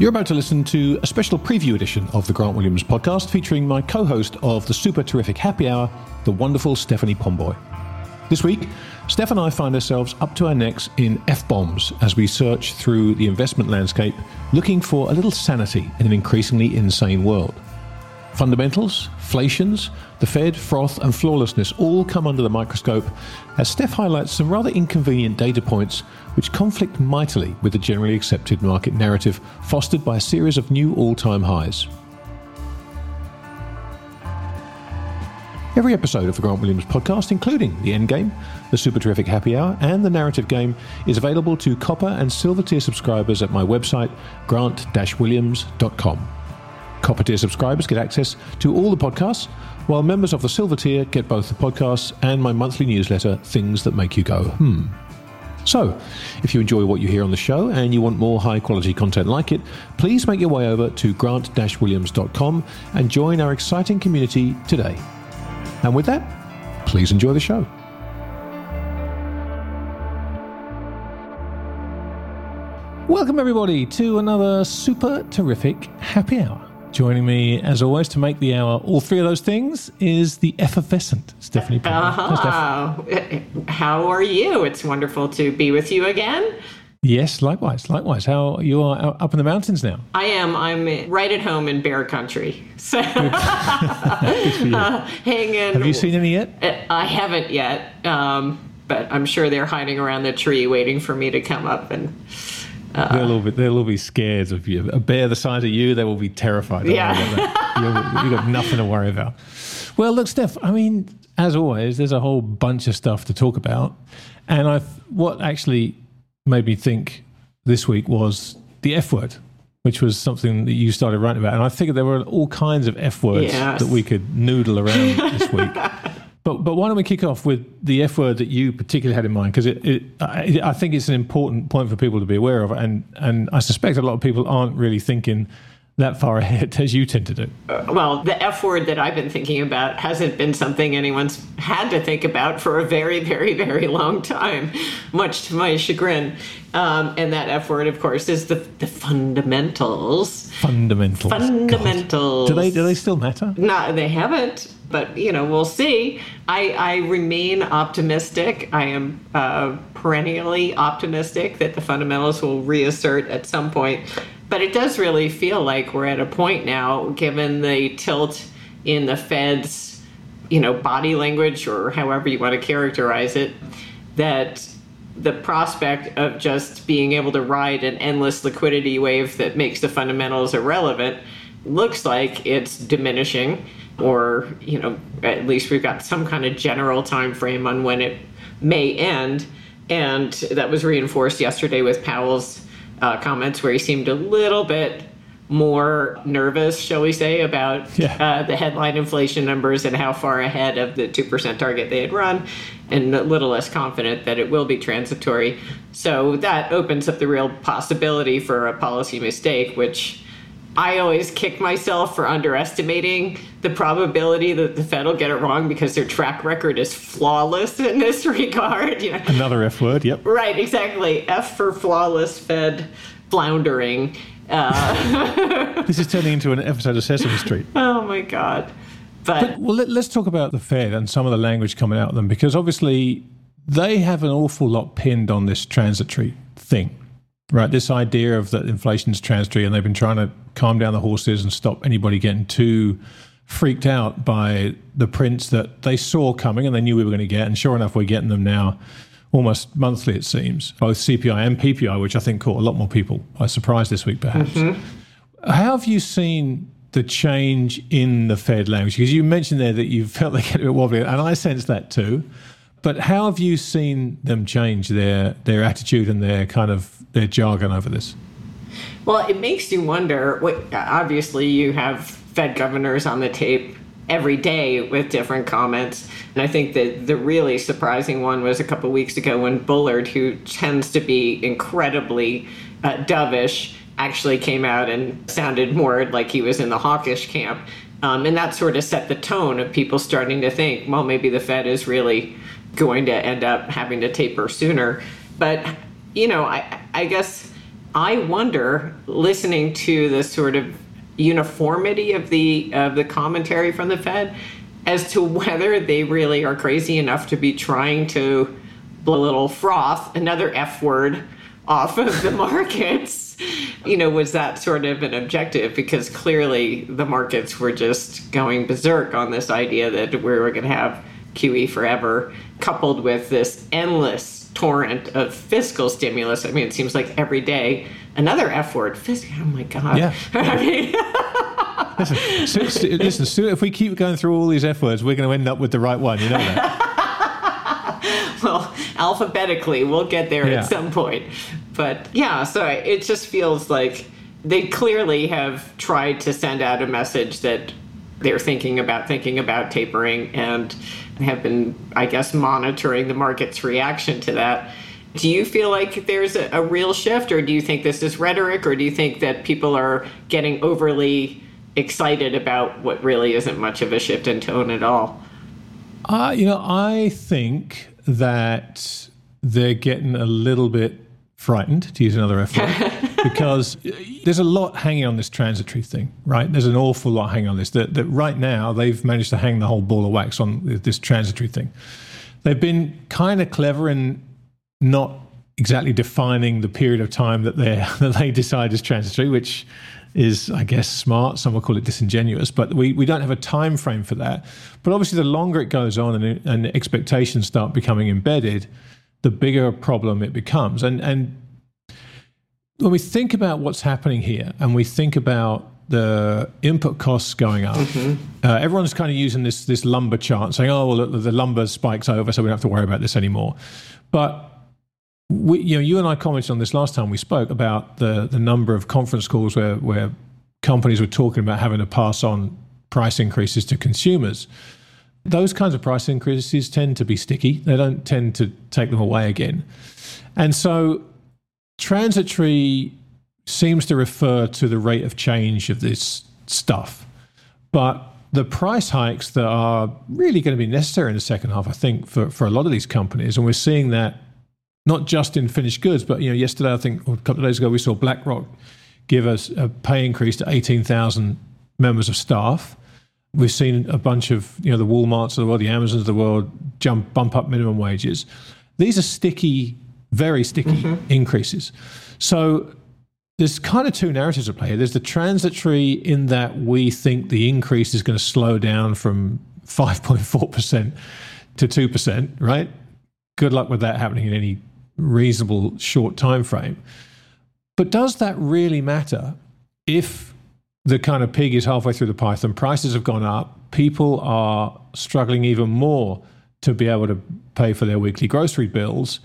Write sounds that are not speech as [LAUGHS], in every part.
You're about to listen to a special preview edition of the Grant Williams podcast featuring my co host of the super terrific happy hour, the wonderful Stephanie Pomboy. This week, Steph and I find ourselves up to our necks in F bombs as we search through the investment landscape looking for a little sanity in an increasingly insane world. Fundamentals, inflations, the Fed, froth, and flawlessness all come under the microscope as Steph highlights some rather inconvenient data points which conflict mightily with the generally accepted market narrative fostered by a series of new all time highs. Every episode of the Grant Williams podcast, including the Endgame, the Super Terrific Happy Hour, and the Narrative Game, is available to copper and silver tier subscribers at my website, grant-williams.com. Copper tier subscribers get access to all the podcasts, while members of the silver tier get both the podcasts and my monthly newsletter, Things That Make You Go, hmm. So, if you enjoy what you hear on the show and you want more high quality content like it, please make your way over to grant williams.com and join our exciting community today. And with that, please enjoy the show. Welcome, everybody, to another super terrific happy hour. Joining me, as always, to make the hour all three of those things is the effervescent Stephanie. Uh-huh. How are you? It's wonderful to be with you again. Yes, likewise, likewise. How you are up in the mountains now? I am. I'm right at home in bear country. So uh, [LAUGHS] [LAUGHS] hanging. Have you seen any yet? Uh, I haven't yet, um, but I'm sure they're hiding around the tree, waiting for me to come up and uh, they'll all be they'll all be scared of you. A bear the size of you, they will be terrified. Yeah, [LAUGHS] you've got nothing to worry about. Well, look, Steph. I mean, as always, there's a whole bunch of stuff to talk about, and I what actually made me think this week was the F word, which was something that you started writing about, and I figured there were all kinds of F words yes. that we could noodle around this week. [LAUGHS] But but why don't we kick off with the F word that you particularly had in mind? Because it, it, I, I think it's an important point for people to be aware of, and and I suspect a lot of people aren't really thinking that far ahead as you tend to do. Uh, well, the F word that I've been thinking about hasn't been something anyone's had to think about for a very, very, very long time, much to my chagrin. Um, and that F word, of course, is the, the fundamentals. Fundamentals. Fundamentals. God. Do they do they still matter? No, they haven't but you know we'll see i, I remain optimistic i am uh, perennially optimistic that the fundamentals will reassert at some point but it does really feel like we're at a point now given the tilt in the fed's you know body language or however you want to characterize it that the prospect of just being able to ride an endless liquidity wave that makes the fundamentals irrelevant looks like it's diminishing or you know at least we've got some kind of general time frame on when it may end. And that was reinforced yesterday with powell's uh, comments where he seemed a little bit more nervous, shall we say, about yeah. uh, the headline inflation numbers and how far ahead of the 2% target they had run, and a little less confident that it will be transitory. So that opens up the real possibility for a policy mistake, which I always kick myself for underestimating the probability that the Fed will get it wrong because their track record is flawless in this [LAUGHS] regard. You know? Another F word, yep. Right, exactly. F for flawless Fed floundering. Uh, [LAUGHS] this is turning into an episode of Sesame Street. Oh my God. But, but well, let, us talk about the Fed and some of the language coming out of them because obviously they have an awful lot pinned on this transitory thing. Right, this idea of that inflation's transitory, and they've been trying to calm down the horses and stop anybody getting too freaked out by the prints that they saw coming and they knew we were going to get. And sure enough, we're getting them now almost monthly, it seems, both CPI and PPI, which I think caught a lot more people by surprise this week, perhaps. Mm-hmm. How have you seen the change in the Fed language? Because you mentioned there that you felt they get a bit wobbly, and I sense that too. But how have you seen them change their their attitude and their kind of their jargon over this? Well, it makes you wonder. What, obviously, you have Fed governors on the tape every day with different comments. And I think that the really surprising one was a couple weeks ago when Bullard, who tends to be incredibly uh, dovish, actually came out and sounded more like he was in the hawkish camp. Um, and that sort of set the tone of people starting to think, well, maybe the Fed is really going to end up having to taper sooner. But, you know, I, I guess I wonder, listening to the sort of uniformity of the of the commentary from the Fed, as to whether they really are crazy enough to be trying to blow a little froth, another F word, off of the [LAUGHS] markets. You know, was that sort of an objective? Because clearly the markets were just going berserk on this idea that we were going to have QE forever, coupled with this endless torrent of fiscal stimulus. I mean, it seems like every day another F word. Fiscal. Oh my God. Yeah. [LAUGHS] listen, so, [LAUGHS] so, listen so if we keep going through all these F words, we're going to end up with the right one. You know that. [LAUGHS] well, alphabetically, we'll get there yeah. at some point. But yeah, so it just feels like they clearly have tried to send out a message that they're thinking about thinking about tapering and have been, I guess, monitoring the market's reaction to that. Do you feel like there's a, a, real shift, or do you think this is rhetoric, or do you think that people are getting overly excited about what really isn't much of a shift in tone at all? Uh, you know, I think that they're getting a little bit frightened, to use another F word, [LAUGHS] because there's a lot hanging on this transitory thing, right? There's an awful lot hanging on this. That, that right now they've managed to hang the whole ball of wax on this transitory thing. They've been kind of clever in not exactly defining the period of time that they [LAUGHS] that they decide is transitory, which is, I guess, smart. Some will call it disingenuous, but we, we don't have a time frame for that. But obviously, the longer it goes on and, and expectations start becoming embedded, the bigger problem it becomes. And and when we think about what's happening here, and we think about the input costs going up. Mm-hmm. Uh, everyone's kind of using this this lumber chart, saying, "Oh, well, the, the lumber spikes over, so we don't have to worry about this anymore." But we, you know, you and I commented on this last time we spoke about the the number of conference calls where where companies were talking about having to pass on price increases to consumers. Those kinds of price increases tend to be sticky. They don't tend to take them away again. And so transitory seems to refer to the rate of change of this stuff. But the price hikes that are really going to be necessary in the second half, I think, for, for a lot of these companies, and we're seeing that not just in finished goods, but you know, yesterday I think or a couple of days ago we saw BlackRock give us a pay increase to eighteen thousand members of staff. We've seen a bunch of you know the WalMarts of the world, the Amazons of the world jump bump up minimum wages. These are sticky, very sticky mm-hmm. increases. So there's kind of two narratives at play here. There's the transitory in that we think the increase is going to slow down from 5.4% to 2%, right? Good luck with that happening in any reasonable short time frame. But does that really matter if the kind of pig is halfway through the python, prices have gone up, people are struggling even more to be able to pay for their weekly grocery bills,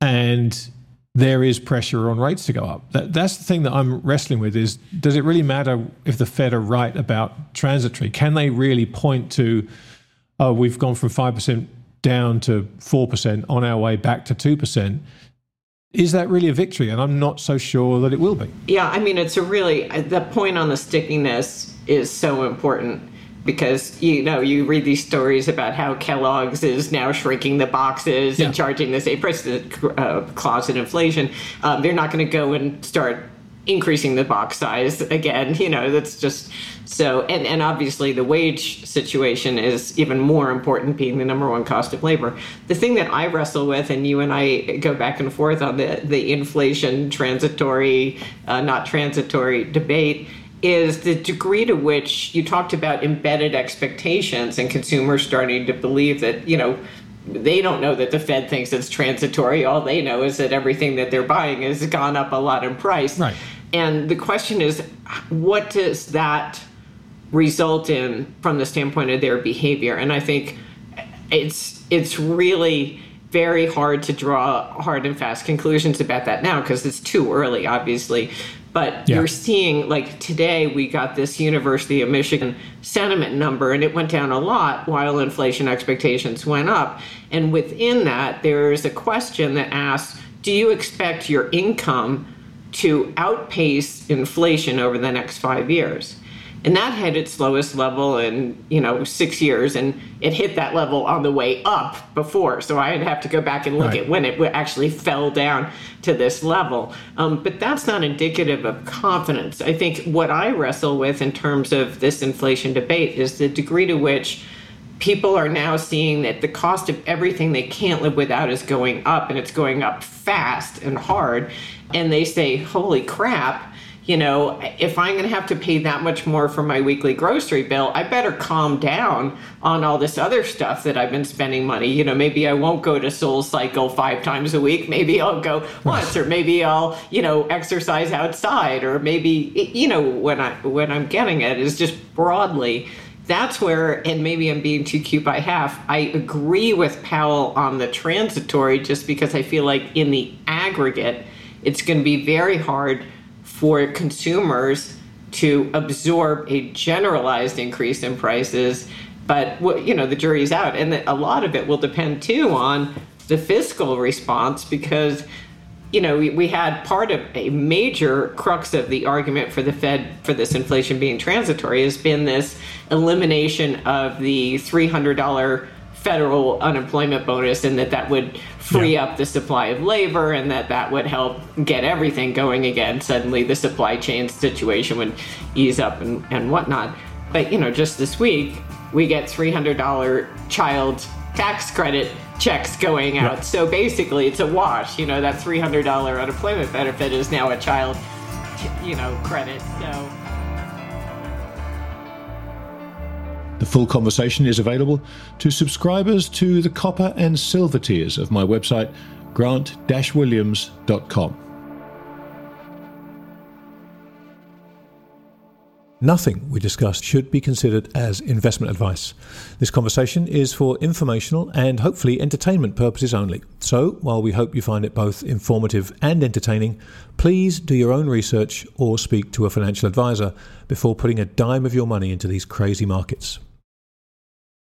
and there is pressure on rates to go up. That, that's the thing that I'm wrestling with is does it really matter if the Fed are right about transitory? Can they really point to, oh, we've gone from 5% down to 4% on our way back to 2%. Is that really a victory? And I'm not so sure that it will be. Yeah, I mean, it's a really, the point on the stickiness is so important because you know you read these stories about how Kellogg's is now shrinking the boxes yeah. and charging the same price, the uh, closet inflation. Um, they're not going to go and start increasing the box size again. You know, that's just so, and, and obviously the wage situation is even more important, being the number one cost of labor. The thing that I wrestle with, and you and I go back and forth on the, the inflation transitory, uh, not transitory debate, is the degree to which you talked about embedded expectations and consumers starting to believe that, you know, they don't know that the Fed thinks it's transitory. All they know is that everything that they're buying has gone up a lot in price. Right. And the question is, what does that result in from the standpoint of their behavior. And I think it's it's really very hard to draw hard and fast conclusions about that now because it's too early, obviously. But yeah. you're seeing, like today, we got this University of Michigan sentiment number, and it went down a lot while inflation expectations went up. And within that, there's a question that asks Do you expect your income to outpace inflation over the next five years? And that had its lowest level in you know six years and it hit that level on the way up before. So i'd have to go back and look right. at when it actually fell down to this level. Um, but that's not indicative of confidence. I think what i wrestle with in terms of this inflation debate is the degree to which people are now seeing that the cost of everything they can't live without is going up and it's going up fast and hard. And they say holy crap you know, if I'm going to have to pay that much more for my weekly grocery bill, I better calm down on all this other stuff that I've been spending money. You know, maybe I won't go to Soul Cycle five times a week. Maybe I'll go [LAUGHS] once, or maybe I'll, you know, exercise outside, or maybe, you know, when I when I'm getting it is just broadly. That's where, and maybe I'm being too cute by half. I agree with Powell on the transitory, just because I feel like in the aggregate, it's going to be very hard for consumers to absorb a generalized increase in prices but you know the jury's out. And a lot of it will depend too on the fiscal response because you know we, we had part of a major crux of the argument for the fed for this inflation being transitory has been this elimination of the $300 federal unemployment bonus and that that would free yeah. up the supply of labor and that that would help get everything going again. Suddenly the supply chain situation would ease up and, and whatnot. But you know just this week we get $300 child tax credit checks going out. Yeah. so basically it's a wash. You know that $300 unemployment benefit is now a child you know credit. So full conversation is available to subscribers to the copper and silver tiers of my website, grant-williams.com. Nothing we discussed should be considered as investment advice. This conversation is for informational and hopefully entertainment purposes only. So, while we hope you find it both informative and entertaining, please do your own research or speak to a financial advisor before putting a dime of your money into these crazy markets.